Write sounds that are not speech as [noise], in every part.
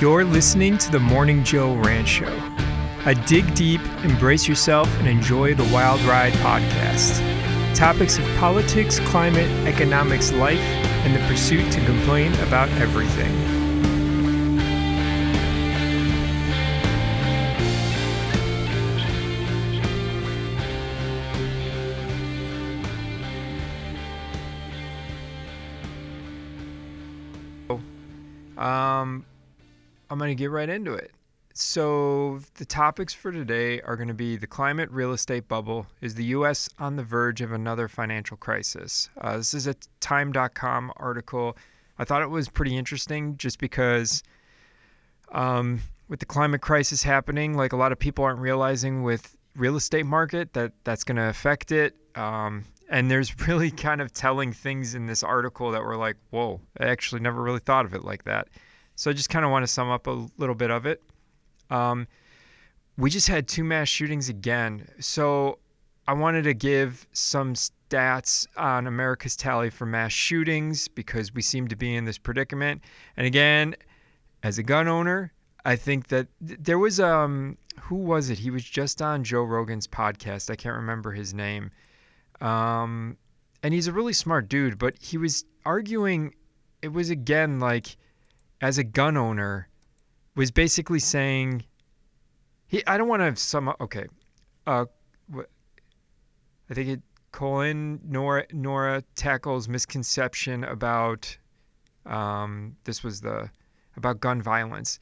You're listening to the Morning Joe Ranch Show, a dig deep, embrace yourself, and enjoy the wild ride podcast. Topics of politics, climate, economics, life, and the pursuit to complain about everything. Going to get right into it. So, the topics for today are going to be the climate real estate bubble. Is the U.S. on the verge of another financial crisis? Uh, this is a Time.com article. I thought it was pretty interesting just because um, with the climate crisis happening, like a lot of people aren't realizing with real estate market that that's going to affect it. Um, and there's [laughs] really kind of telling things in this article that were like, whoa, I actually never really thought of it like that. So I just kind of want to sum up a little bit of it. Um, we just had two mass shootings again. So I wanted to give some stats on America's tally for mass shootings because we seem to be in this predicament. And again, as a gun owner, I think that there was um who was it? He was just on Joe Rogan's podcast. I can't remember his name. Um and he's a really smart dude, but he was arguing it was again like as a gun owner was basically saying he I don't want to sum up okay. Uh I think it Colion Noir Noir tackles misconception about um this was the about gun violence.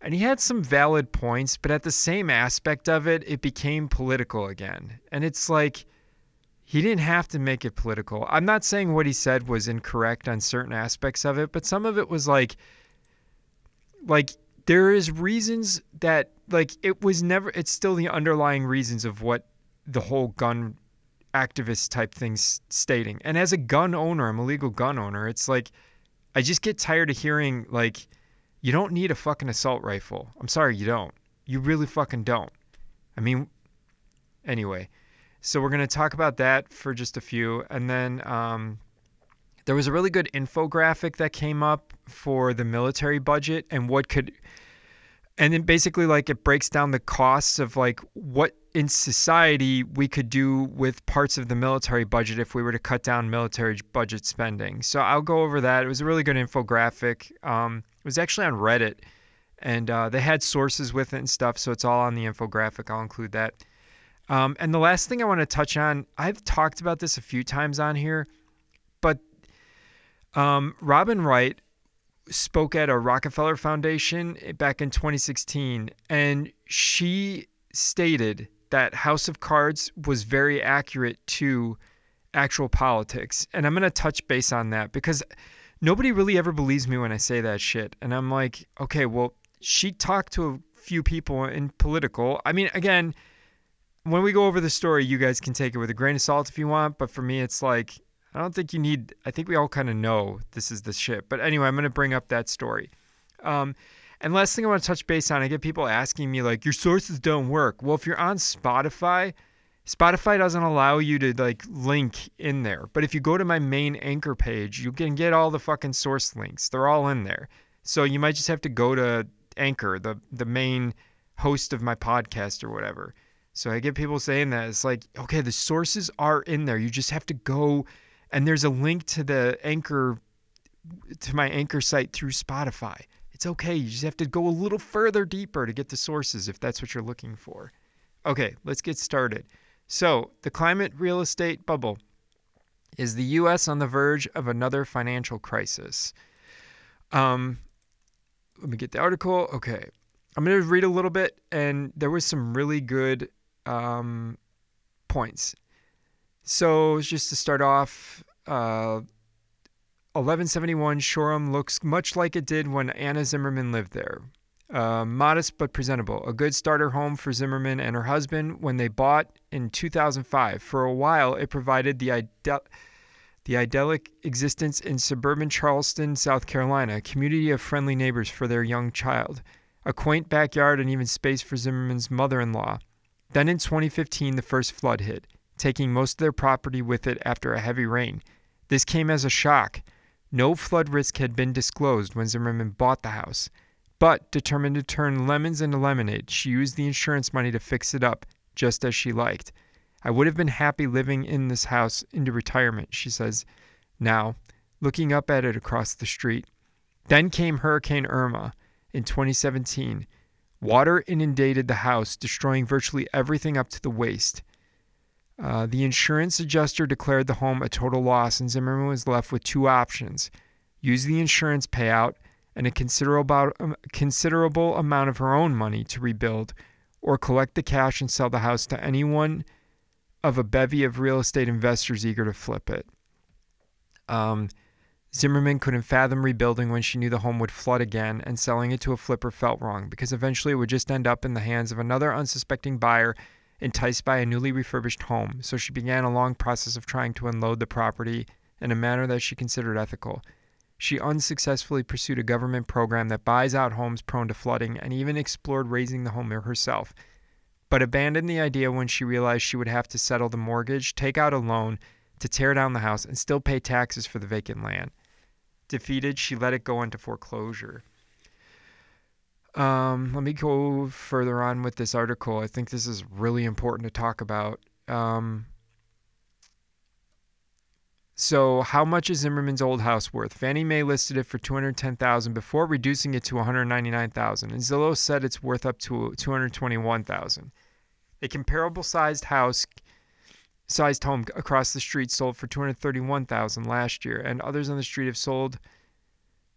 And he had some valid points, but at the same aspect of it, it became political again. And it's like he didn't have to make it political. I'm not saying what he said was incorrect on certain aspects of it, but some of it was like like there is reasons that like it was never it's still the underlying reasons of what the whole gun activist type things stating. And as a gun owner, I'm a legal gun owner, it's like I just get tired of hearing like you don't need a fucking assault rifle. I'm sorry, you don't. You really fucking don't. I mean anyway. So we're going to talk about that for just a few and then um there was a really good infographic that came up for the military budget and what could and then basically like it breaks down the costs of like what in society we could do with parts of the military budget if we were to cut down military budget spending. So i'll go over that. It was a really good infographic. Um, it was actually on reddit and uh, they had sources with it and stuff so it's all on the infographic. I'll include that. Um, and the last thing i want to touch on i've talked about this a few times on here but um, Robin Wright spoke at a Rockefeller Foundation back in 2016, and she stated that House of Cards was very accurate to actual politics. And I'm going to touch base on that because nobody really ever believes me when I say that shit. And I'm like, okay, well, she talked to a few people in political. I mean, again, when we go over the story, you guys can take it with a grain of salt if you want. But for me, it's like, I don't think you need. I think we all kind of know this is the shit. But anyway, I'm going to bring up that story. Um, and last thing I want to touch base on, I get people asking me like, your sources don't work. Well, if you're on Spotify, Spotify doesn't allow you to like link in there. But if you go to my main anchor page, you can get all the fucking source links. They're all in there. So you might just have to go to Anchor, the the main host of my podcast or whatever. So I get people saying that it's like, okay, the sources are in there. You just have to go and there's a link to the anchor to my anchor site through Spotify. It's okay. You just have to go a little further deeper to get the sources if that's what you're looking for. Okay, let's get started. So, the climate real estate bubble is the US on the verge of another financial crisis. Um let me get the article. Okay. I'm going to read a little bit and there was some really good um points so just to start off, uh, 1171 Shoreham looks much like it did when Anna Zimmerman lived there. Uh, modest but presentable, a good starter home for Zimmerman and her husband when they bought in 2005. For a while, it provided the ide- the idyllic existence in suburban Charleston, South Carolina, a community of friendly neighbors for their young child, a quaint backyard, and even space for Zimmerman's mother-in-law. Then in 2015, the first flood hit taking most of their property with it after a heavy rain. This came as a shock. No flood risk had been disclosed when Zimmerman bought the house. But determined to turn lemons into lemonade, she used the insurance money to fix it up just as she liked. I would have been happy living in this house into retirement, she says now, looking up at it across the street. Then came Hurricane Irma in 2017. Water inundated the house, destroying virtually everything up to the waist. Uh, the insurance adjuster declared the home a total loss, and Zimmerman was left with two options use the insurance payout and a considerable, um, considerable amount of her own money to rebuild, or collect the cash and sell the house to anyone of a bevy of real estate investors eager to flip it. Um, Zimmerman couldn't fathom rebuilding when she knew the home would flood again, and selling it to a flipper felt wrong because eventually it would just end up in the hands of another unsuspecting buyer enticed by a newly refurbished home. So she began a long process of trying to unload the property in a manner that she considered ethical. She unsuccessfully pursued a government program that buys out homes prone to flooding and even explored raising the home herself, but abandoned the idea when she realized she would have to settle the mortgage, take out a loan, to tear down the house and still pay taxes for the vacant land. Defeated, she let it go into foreclosure. Um, let me go further on with this article. I think this is really important to talk about. Um, so, how much is Zimmerman's old house worth? Fannie Mae listed it for 210,000 before reducing it to 199,000, and Zillow said it's worth up to 221,000. A comparable sized house sized home across the street sold for 231,000 last year and others on the street have sold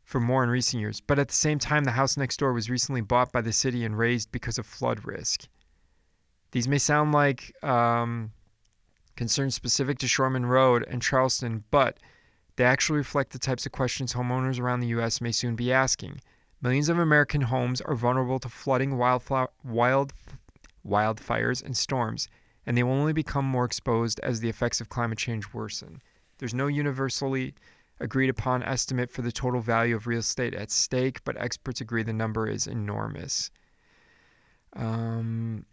for more in recent years. But at the same time the house next door was recently bought by the city and raised because of flood risk. These may sound like um, concerns specific to Shoreham Road and Charleston, but they actually reflect the types of questions homeowners around the U.S. may soon be asking. Millions of American homes are vulnerable to flooding, wildfire, wild, wildfires, and storms and they will only become more exposed as the effects of climate change worsen. There's no universally agreed upon estimate for the total value of real estate at stake, but experts agree the number is enormous. Um,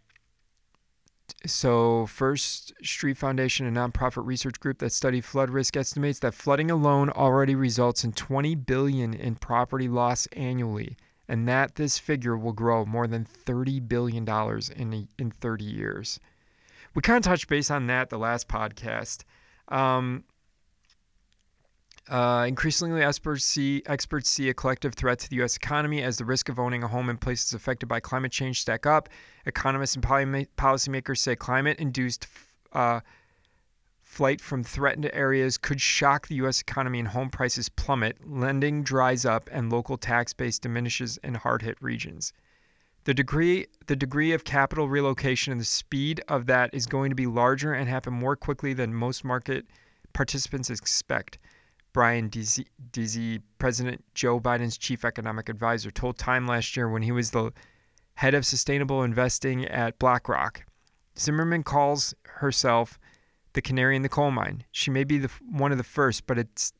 so, First Street Foundation, a nonprofit research group that studied flood risk, estimates that flooding alone already results in 20 billion in property loss annually, and that this figure will grow more than 30 billion dollars in in 30 years we kind of touched base on that the last podcast. Um, uh, increasingly, experts see, experts see a collective threat to the U.S. economy as the risk of owning a home in places affected by climate change stack up. Economists and poly- policymakers say climate induced uh, flight from threatened areas could shock the U.S. economy and home prices plummet, lending dries up, and local tax base diminishes in hard hit regions. The degree, the degree of capital relocation and the speed of that is going to be larger and happen more quickly than most market participants expect. Brian Deese, President Joe Biden's chief economic advisor, told Time last year when he was the head of sustainable investing at BlackRock. Zimmerman calls herself the canary in the coal mine. She may be the, one of the first, but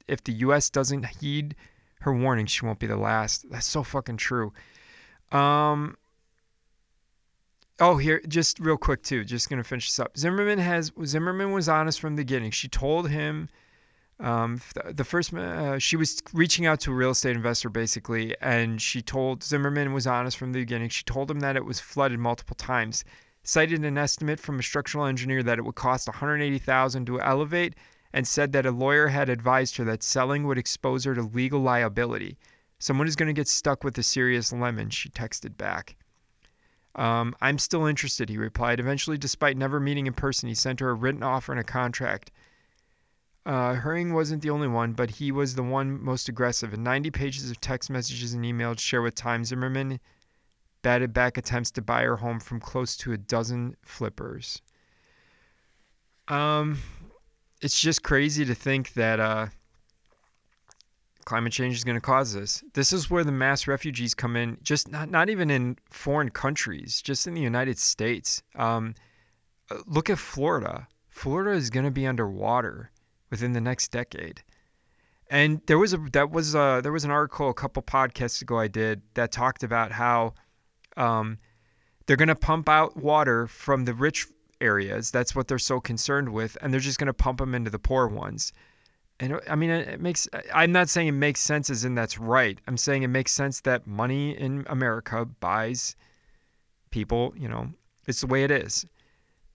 if the U.S. doesn't heed her warning, she won't be the last. That's so fucking true. Um, Oh, here, just real quick too. Just gonna finish this up. Zimmerman has Zimmerman was honest from the beginning. She told him um, the first uh, she was reaching out to a real estate investor basically, and she told Zimmerman was honest from the beginning. She told him that it was flooded multiple times. Cited an estimate from a structural engineer that it would cost 180,000 to elevate, and said that a lawyer had advised her that selling would expose her to legal liability. Someone is going to get stuck with a serious lemon. She texted back. Um, I'm still interested, he replied. Eventually, despite never meeting in person, he sent her a written offer and a contract. Uh, Herring wasn't the only one, but he was the one most aggressive. In 90 pages of text messages and emails shared with Time, Zimmerman batted back attempts to buy her home from close to a dozen flippers. Um, it's just crazy to think that uh, climate change is going to cause this. This is where the mass refugees come in, just not, not even in foreign countries, just in the United States. Um, uh, look at Florida. Florida is going to be underwater within the next decade. And there was a that was a, there was an article a couple podcasts ago I did that talked about how um, they're going to pump out water from the rich areas. That's what they're so concerned with, and they're just going to pump them into the poor ones And I mean, it makes, I'm not saying it makes sense as in that's right. I'm saying it makes sense that money in America buys people, you know, it's the way it is.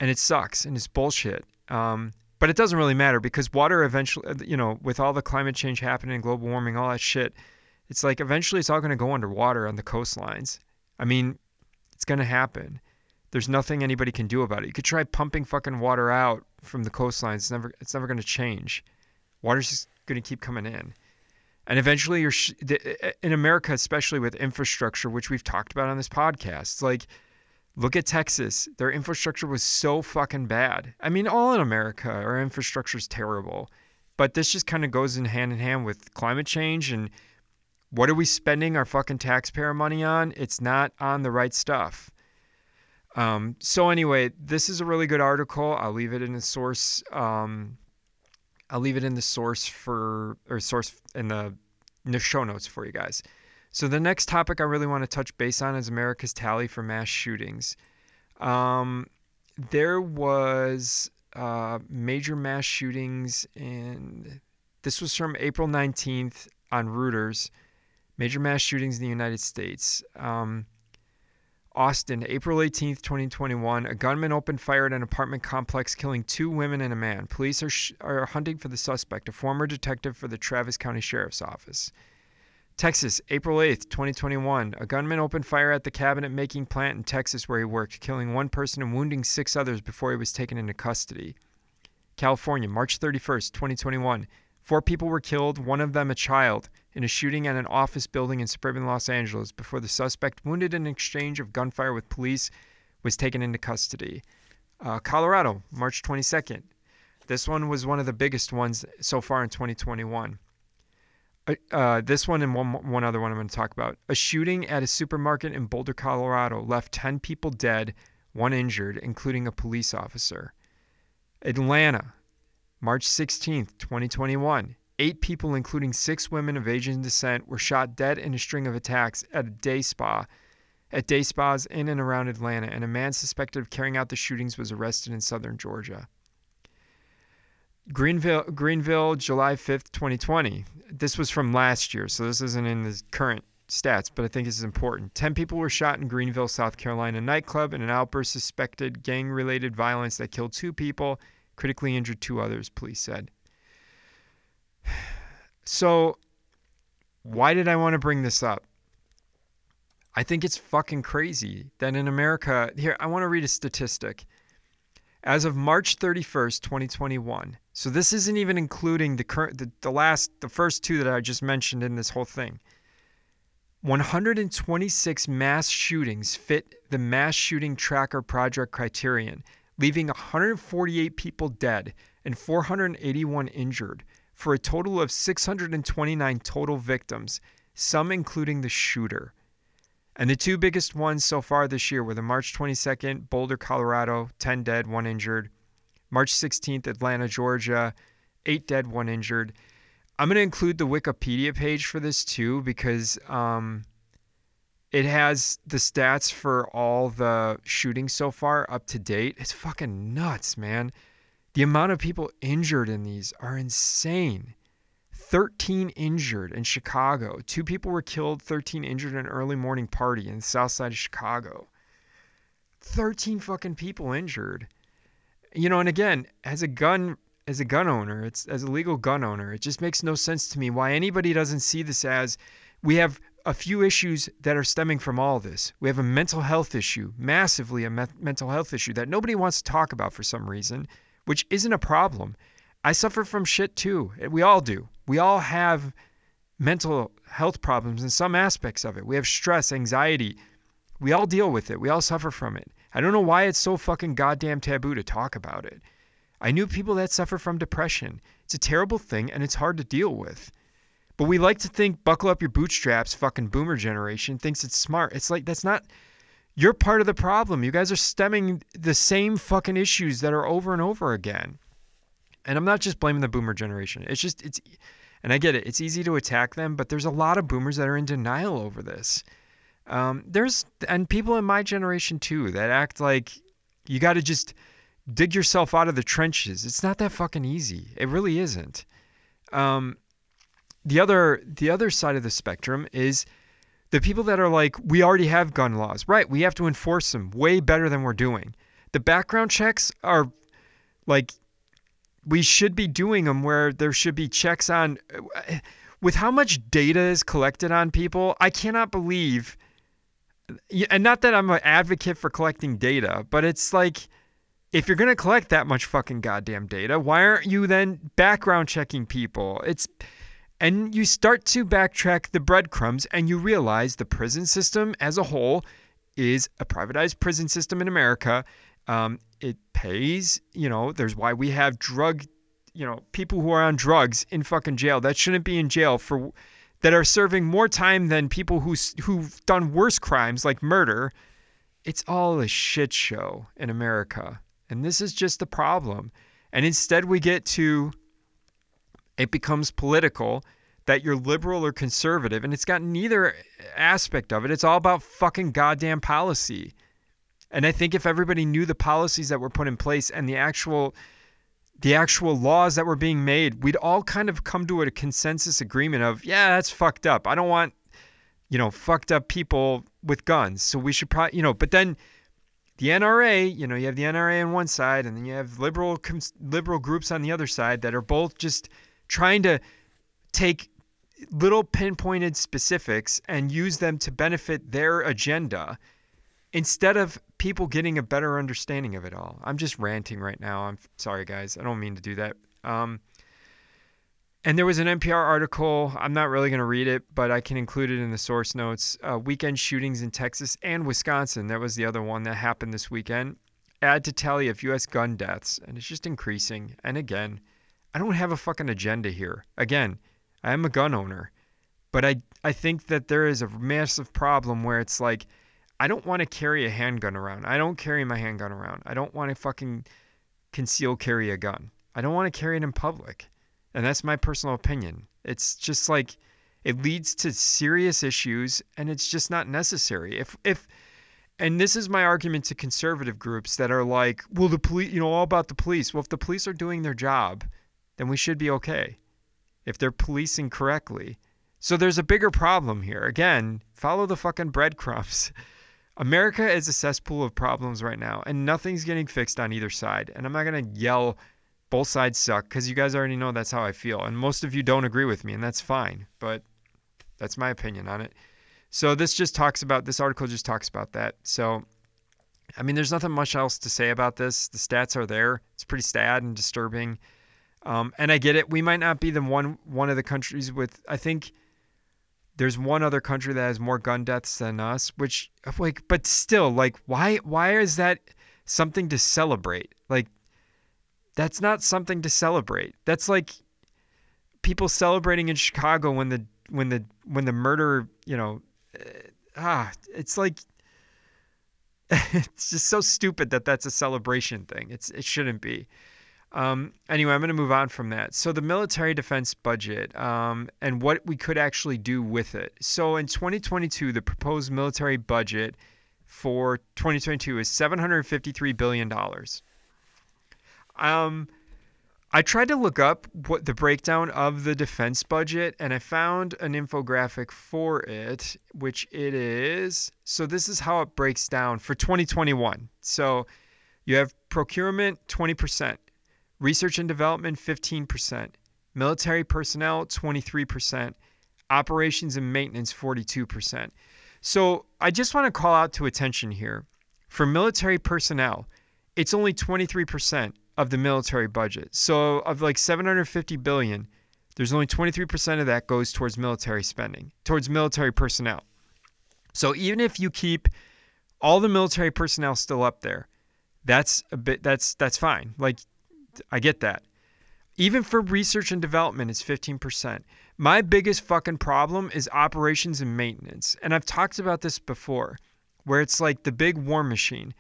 And it sucks and it's bullshit. Um, but it doesn't really matter because water eventually, uh, you know, with all the climate change happening, global warming, all that shit, it's like eventually it's all going to go underwater on the coastlines. I mean, it's going to happen. There's nothing anybody can do about it. You could try pumping fucking water out from the coastlines. It's never, it's never going to change. Water's just going to keep coming in. And eventually, you're sh- in America, especially with infrastructure, which we've talked about on this podcast. Like, Look at Texas. Their infrastructure was so fucking bad. I mean, all in America, our infrastructure is terrible. But this just kind of goes in hand in hand with climate change and what are we spending our fucking taxpayer money on? It's not on the right stuff. Um, so anyway, this is a really good article. I'll leave it in the source. Um, I'll leave it in the source for or source in the in the show notes for you guys. So the next topic I really want to touch base on is America's tally for mass shootings. Um, there was uh, major mass shootings and This was from April 19th on Reuters. Major mass shootings in the United States. Um, Austin, April 18th, 2021. A gunman opened fire at an apartment complex, killing two women and a man. Police are, sh- are hunting for the suspect, a former detective for the Travis County Sheriff's Office. Texas, April 8th, 2021. A gunman opened fire at the cabinet making plant in Texas where he worked, killing one person and wounding six others before he was taken into custody. California, March 31st, 2021. Four people were killed, one of them a child, in a shooting at an office building in suburban Los Angeles before the suspect, wounded in an exchange of gunfire with police, was taken into custody. Uh, Colorado, March 22nd. This one was one of the biggest ones so far in 2021. Uh, uh, this one and one one other one I'm going to talk about. A shooting at a supermarket in Boulder, Colorado, left 10 people dead, one injured, including a police officer. Atlanta, March 16th, 2021. Eight people, including six women of Asian descent, were shot dead in a string of attacks at a day spa, at day spas in and around Atlanta, and a man suspected of carrying out the shootings was arrested in southern Georgia. Greenville, Greenville, July 5th, 2020. This was from last year, so this isn't in the current stats, but I think this is important. 10 people were shot in Greenville, South Carolina nightclub in an outburst suspected gang related violence that killed two people, critically injured two others, police said. [sighs] So, why did I want to bring this up? I think it's fucking crazy that in America, here, I want to read a statistic. As of March 31st, 2021, so this isn't even including the current the, the last the first two that I just mentioned in this whole thing. 126 mass shootings fit the mass shooting tracker project criterion, leaving 148 people dead and 481 injured for a total of 629 total victims, some including the shooter. And the two biggest ones so far this year were the March 22nd, Boulder, Colorado, 10 dead, 1 injured. March 16th, Atlanta, Georgia, 8 dead, 1 injured. I'm going to include the Wikipedia page for this too because um, it has the stats for all the shootings so far up to date. It's fucking nuts, man. The amount of people injured in these are insane. 13 injured in Chicago. Two people were killed, 13 injured in an early morning party in the south side of Chicago. 13 fucking people injured. You know, and again, as a gun as a gun owner, it's as a legal gun owner, it just makes no sense to me why anybody doesn't see this as we have a few issues that are stemming from all this. We have a mental health issue, massively a me- mental health issue that nobody wants to talk about for some reason, which isn't a problem. I suffer from shit too. We all do. We all have mental health problems in some aspects of it. We have stress, anxiety. We all deal with it. We all suffer from it. I don't know why it's so fucking goddamn taboo to talk about it. I knew people that suffer from depression. It's a terrible thing and it's hard to deal with. But we like to think buckle up your bootstraps, fucking boomer generation thinks it's smart. It's like that's not you're part of the problem. You guys are stemming the same fucking issues that are over and over again and I'm not just blaming the boomer generation. It's just it's and I get it. It's easy to attack them, but there's a lot of boomers that are in denial over this. Um, there's and people in my generation too that act like you got to just dig yourself out of the trenches. It's not that fucking easy. It really isn't. Um, the other the other side of the spectrum is the people that are like, we already have gun laws, right? We have to enforce them way better than we're doing. The background checks are like we should be doing them where there should be checks on with how much data is collected on people. I cannot believe and not that I'm an advocate for collecting data, but it's like if you're going to collect that much fucking goddamn data, why aren't you then background checking people? It's and you start to backtrack the breadcrumbs and you realize the prison system as a whole is a privatized prison system in America. Um, it pays, you know, there's why we have drug, you know, people who are on drugs in fucking jail that shouldn't be in jail for that are serving more time than people who who've done worse crimes like murder. It's all a shit show in America. And this is just the problem. And instead we get to it becomes political that you're liberal or conservative and it's got neither aspect of it. It's all about fucking goddamn policy. And I think if everybody knew the policies that were put in place and the actual the actual laws that were being made, we'd all kind of come to a consensus agreement of, yeah, that's fucked up. I don't want, you know, fucked up people with guns. So we should probably, you know, but then the NRA, you know, you have the NRA on one side and then you have liberal liberal groups on the other side that are both just trying to take little pinpointed specifics and use them to benefit their agenda instead of people getting a better understanding of it all. I'm just ranting right now. I'm sorry, guys. I don't mean to do that. Um, and there was an NPR article. I'm not really going to read it, but I can include it in the source notes. Uh, weekend shootings in Texas and Wisconsin. That was the other one that happened this weekend. Add to tally of U.S. gun deaths, and it's just increasing. And again, I don't have a fucking agenda here. Again, I am a gun owner, but I I think that there is a massive problem where it's like I don't want to carry a handgun around. I don't carry my handgun around. I don't want to fucking conceal carry a gun. I don't want to carry it in public. And that's my personal opinion. It's just like it leads to serious issues and it's just not necessary. If if and this is my argument to conservative groups that are like, well the police, you know, all about the police. Well, if the police are doing their job, then we should be okay. If they're policing correctly. So there's a bigger problem here. Again, follow the fucking breadcrumbs. [laughs] America is a cesspool of problems right now, and nothing's getting fixed on either side. And I'm not going to yell both sides suck because you guys already know that's how I feel. And most of you don't agree with me, and that's fine. But that's my opinion on it. So this just talks about this article just talks about that. So I mean, there's nothing much else to say about this. The stats are there. It's pretty sad and disturbing. Um, and I get it. We might not be the one one of the countries with. I think there's one other country that has more gun deaths than us, which like, but still, like, why why is that something to celebrate? Like, that's not something to celebrate. That's like people celebrating in Chicago when the when the when the murder, you know, uh, ah, it's like [laughs] it's just so stupid that that's a celebration thing. It's it shouldn't be. Um, anyway, I'm going to move on from that. So, the military defense budget um, and what we could actually do with it. So, in 2022, the proposed military budget for 2022 is $753 billion. Um, I tried to look up what the breakdown of the defense budget, and I found an infographic for it, which it is. So, this is how it breaks down for 2021. So, you have procurement 20%. Research and development, 15%. Military personnel, 23%. Operations and maintenance, 42%. So I just want to call out to attention here. For military personnel, it's only 23% of the military budget. So of like 750 billion, there's only 23% of that goes towards military spending, towards military personnel. So even if you keep all the military personnel still up there, that's a bit that's that's fine. Like I get that. Even for research and development, it's 15%. My biggest fucking problem is operations and maintenance. And I've talked about this before, where it's like the big war machine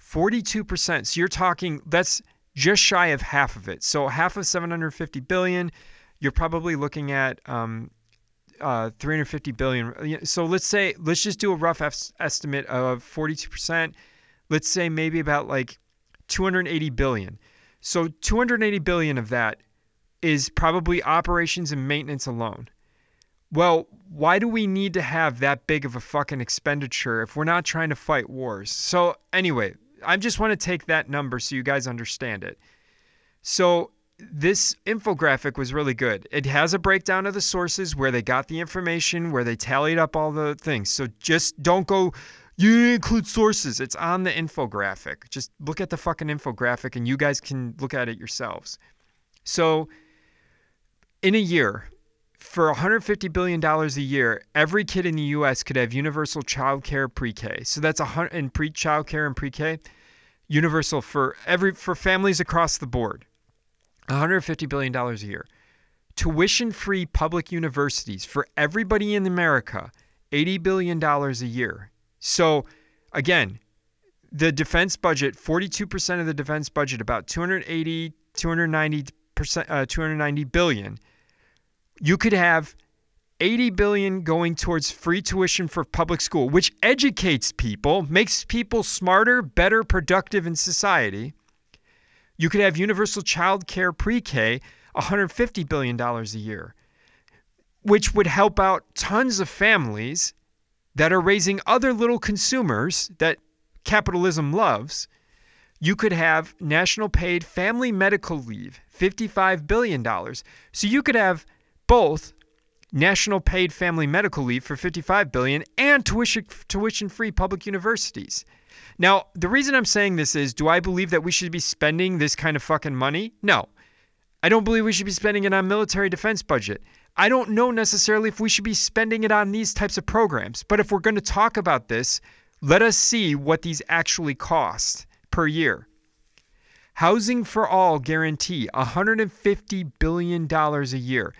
42%. So you're talking, that's just shy of half of it. So half of 750 billion, you're probably looking at um, uh, 350 billion. So let's say, let's just do a rough estimate of 42%. Let's say maybe about like 280 billion. So 280 billion of that is probably operations and maintenance alone. Well, why do we need to have that big of a fucking expenditure if we're not trying to fight wars? So, anyway, I just want to take that number so you guys understand it. So, this infographic was really good. It has a breakdown of the sources where they got the information, where they tallied up all the things. So, just don't go, you include sources. It's on the infographic. Just look at the fucking infographic and you guys can look at it yourselves. So, in a year, for $150 billion a year, every kid in the U.S. could have universal child care pre-K. So that's a hundred in pre-child care and pre-K, universal for every for families across the board. $150 billion a year. Tuition-free public universities for everybody in America, $80 billion a year. So again, the defense budget, 42% of the defense budget, about 280, 290 percent, uh, 290 billion you could have 80 billion going towards free tuition for public school, which educates people, makes people smarter, better, productive in society. You could have universal child care pre-K, $150 billion a year, which would help out tons of families that are raising other little consumers that capitalism loves. You could have national paid family medical leave, $55 billion. So you could have both national paid family medical leave for 55 billion and tuition tuition free public universities. Now, the reason I'm saying this is do I believe that we should be spending this kind of fucking money? No. I don't believe we should be spending it on military defense budget. I don't know necessarily if we should be spending it on these types of programs, but if we're going to talk about this, let us see what these actually cost per year. Housing for All guarantee $150 billion a year.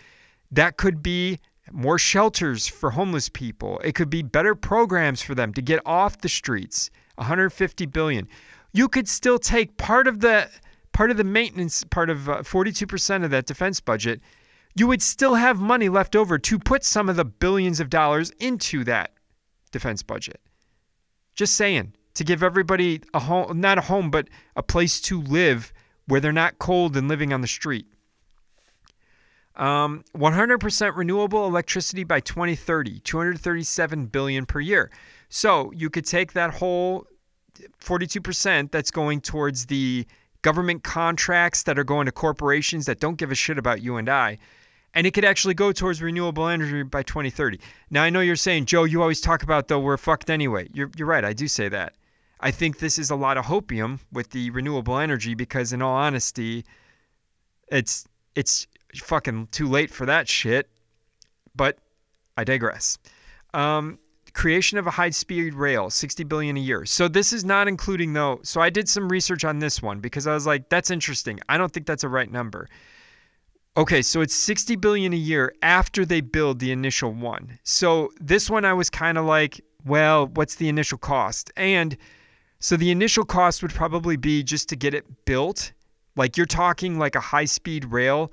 That could be more shelters for homeless people. It could be better programs for them to get off the streets. 150 billion. You could still take part of the part of the maintenance part of uh, 42% of that defense budget. You would still have money left over to put some of the billions of dollars into that defense budget. Just saying, to give everybody a home, not a home, but a place to live where they're not cold and living on the street. Um, 100% renewable electricity by 2030, 237 billion per year. So you could take that whole 42% that's going towards the government contracts that are going to corporations that don't give a shit about you and I, and it could actually go towards renewable energy by 2030. Now I know you're saying, Joe, you always talk about though we're fucked anyway. You're you're right. I do say that. I think this is a lot of hopium with the renewable energy because, in all honesty, it's it's fucking too late for that shit. But I digress. Um, creation of a high-speed rail, 60 billion a year. So this is not including though. So I did some research on this one because I was like, that's interesting. I don't think that's a right number. Okay, so it's 60 billion a year after they build the initial one. So this one I was kind of like, well, what's the initial cost? And so the initial cost would probably be just to get it built. Like you're talking like a high-speed rail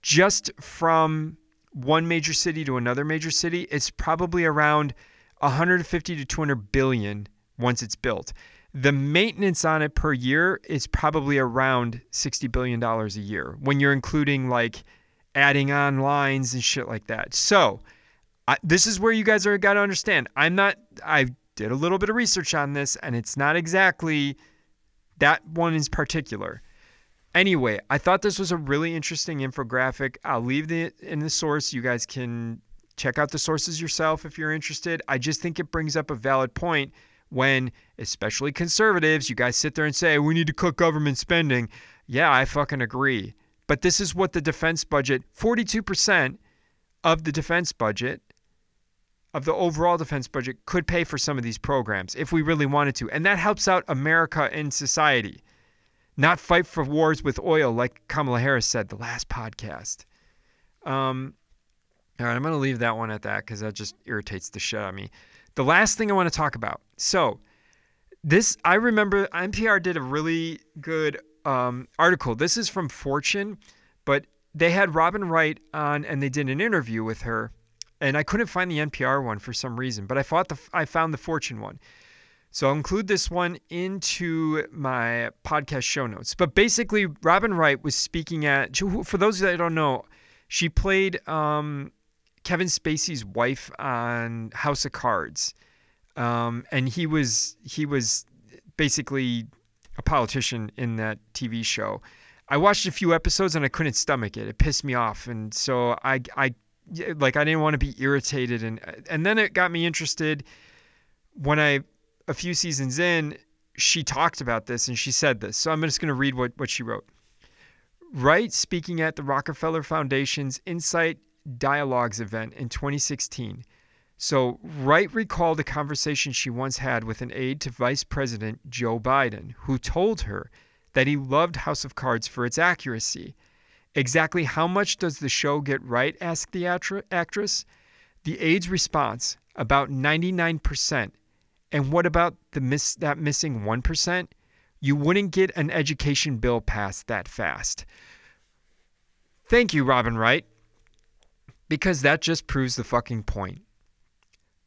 just from one major city to another major city, it's probably around 150 to 200 billion once it's built. The maintenance on it per year is probably around 60 billion dollars a year when you're including like adding on lines and shit like that. So, I, this is where you guys are got to understand. I'm not I did a little bit of research on this and it's not exactly that one in particular. Anyway, I thought this was a really interesting infographic. I'll leave it in the source. You guys can check out the sources yourself if you're interested. I just think it brings up a valid point when, especially conservatives, you guys sit there and say, we need to cut government spending. Yeah, I fucking agree. But this is what the defense budget 42% of the defense budget, of the overall defense budget, could pay for some of these programs if we really wanted to. And that helps out America and society not fight for wars with oil, like Kamala Harris said the last podcast. Um, all right, I'm going to leave that one at that because that just irritates the shit out of me. The last thing I want to talk about. So, this, I remember NPR did a really good um, article. This is from Fortune, but they had Robin Wright on and they did an interview with her. And I couldn't find the NPR one for some reason, but I, thought the, I found the Fortune one. So I'll include this one into my podcast show notes. But basically, Robin Wright was speaking at, for those that don't know, she played um, Kevin Spacey's wife on House of Cards. Um, and he was he was basically a politician in that TV show. I watched a few episodes and I couldn't stomach it. It pissed me off, and so I I like I didn't want to be irritated, and and then it got me interested when I a few seasons in, she talked about this and she said this. So I'm just going to read what, what she wrote. Wright, speaking at the Rockefeller Foundation's Insight Dialogues event in 2016. So, Wright recalled a conversation she once had with an aide to Vice President Joe Biden, who told her that he loved House of Cards for its accuracy. Exactly how much does the show get right? asked the actress. The aide's response about 99% and what about the miss that missing 1%? You wouldn't get an education bill passed that fast. Thank you, Robin Wright. Because that just proves the fucking point.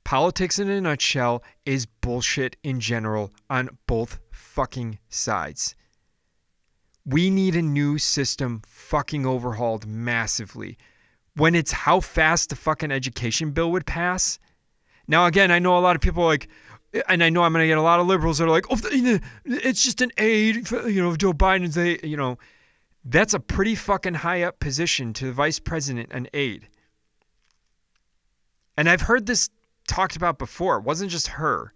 Politics in a nutshell is bullshit in general on both fucking sides. We need a new system fucking overhauled massively. When it's how fast the fucking education bill would pass. Now, again, I know a lot of people like, and I know I'm going to get a lot of liberals that are like, oh, it's just an aide, for, you know, Joe Biden's aide, you know. That's a pretty fucking high up position to the vice president, an aide. And I've heard this talked about before. It wasn't just her.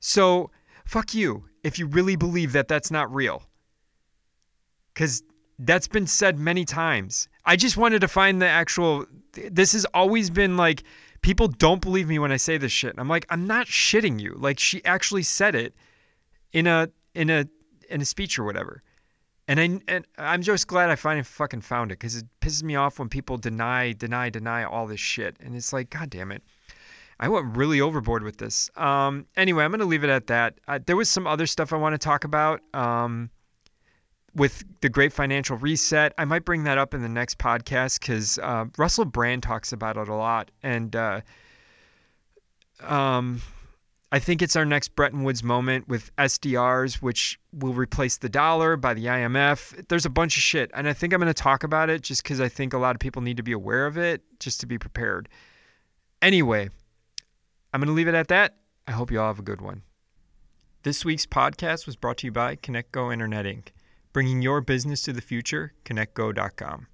So, fuck you if you really believe that that's not real. Because that's been said many times. I just wanted to find the actual. This has always been like people don't believe me when I say this shit. And I'm like, I'm not shitting you. Like she actually said it in a in a in a speech or whatever. And I and I'm just glad I finally fucking found it because it pisses me off when people deny, deny, deny all this shit. And it's like, god damn it. I went really overboard with this. Um, anyway, I'm gonna leave it at that. Uh, there was some other stuff I want to talk about. Um, with the Great Financial Reset. I might bring that up in the next podcast because uh, Russell Brand talks about it a lot, and uh, um, I think it's our next Bretton Woods moment with SDRs, which will replace the dollar by the IMF. There's a bunch of shit, and I think I'm going to talk about it just because I think a lot of people need to be aware of it, just to be prepared. Anyway, I'm going to leave it at that. I hope you all have a good one. This week's podcast was brought to you by ConnectGo Internet Inc bringing your business to the future, connectgo.com.